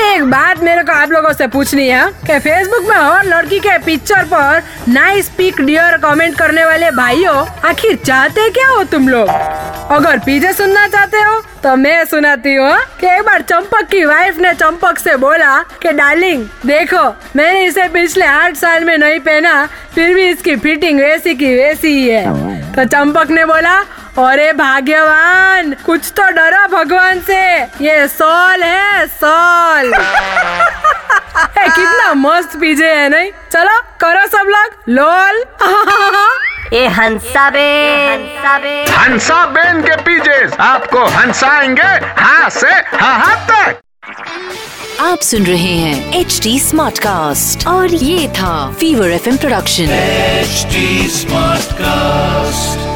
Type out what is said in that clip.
एक बात मेरे को आप लोगों से पूछनी है कि फेसबुक में और लड़की के पिक्चर पर नाइस पिक डियर कमेंट करने वाले भाइयों, आखिर चाहते क्या हो तुम लोग? अगर पीजे सुनना चाहते हो तो मैं सुनाती हूँ। कि एक बार चंपक की वाइफ ने चंपक से बोला कि डार्लिंग देखो, मैंने इसे पिछले आठ साल में नहीं पहना, फिर भी इसकी फिटिंग वैसी की वैसी ही है। तो चंपक ने बोला अरे भाग्यवान कुछ तो डरो भगवान से। ये सॉल है सॉल। ए, कितना मस्त पीजे है नहीं? चलो करो सब लोग। लोल। ये हंसा बे हंसा बे हंसा बेन के पीजे आपको हंसाएँगे हाँ से हाँ हाँ तक। आप सुन रहे हैं एच डी स्मार्ट कास्ट और ये था Fever F production H smart Smartcast.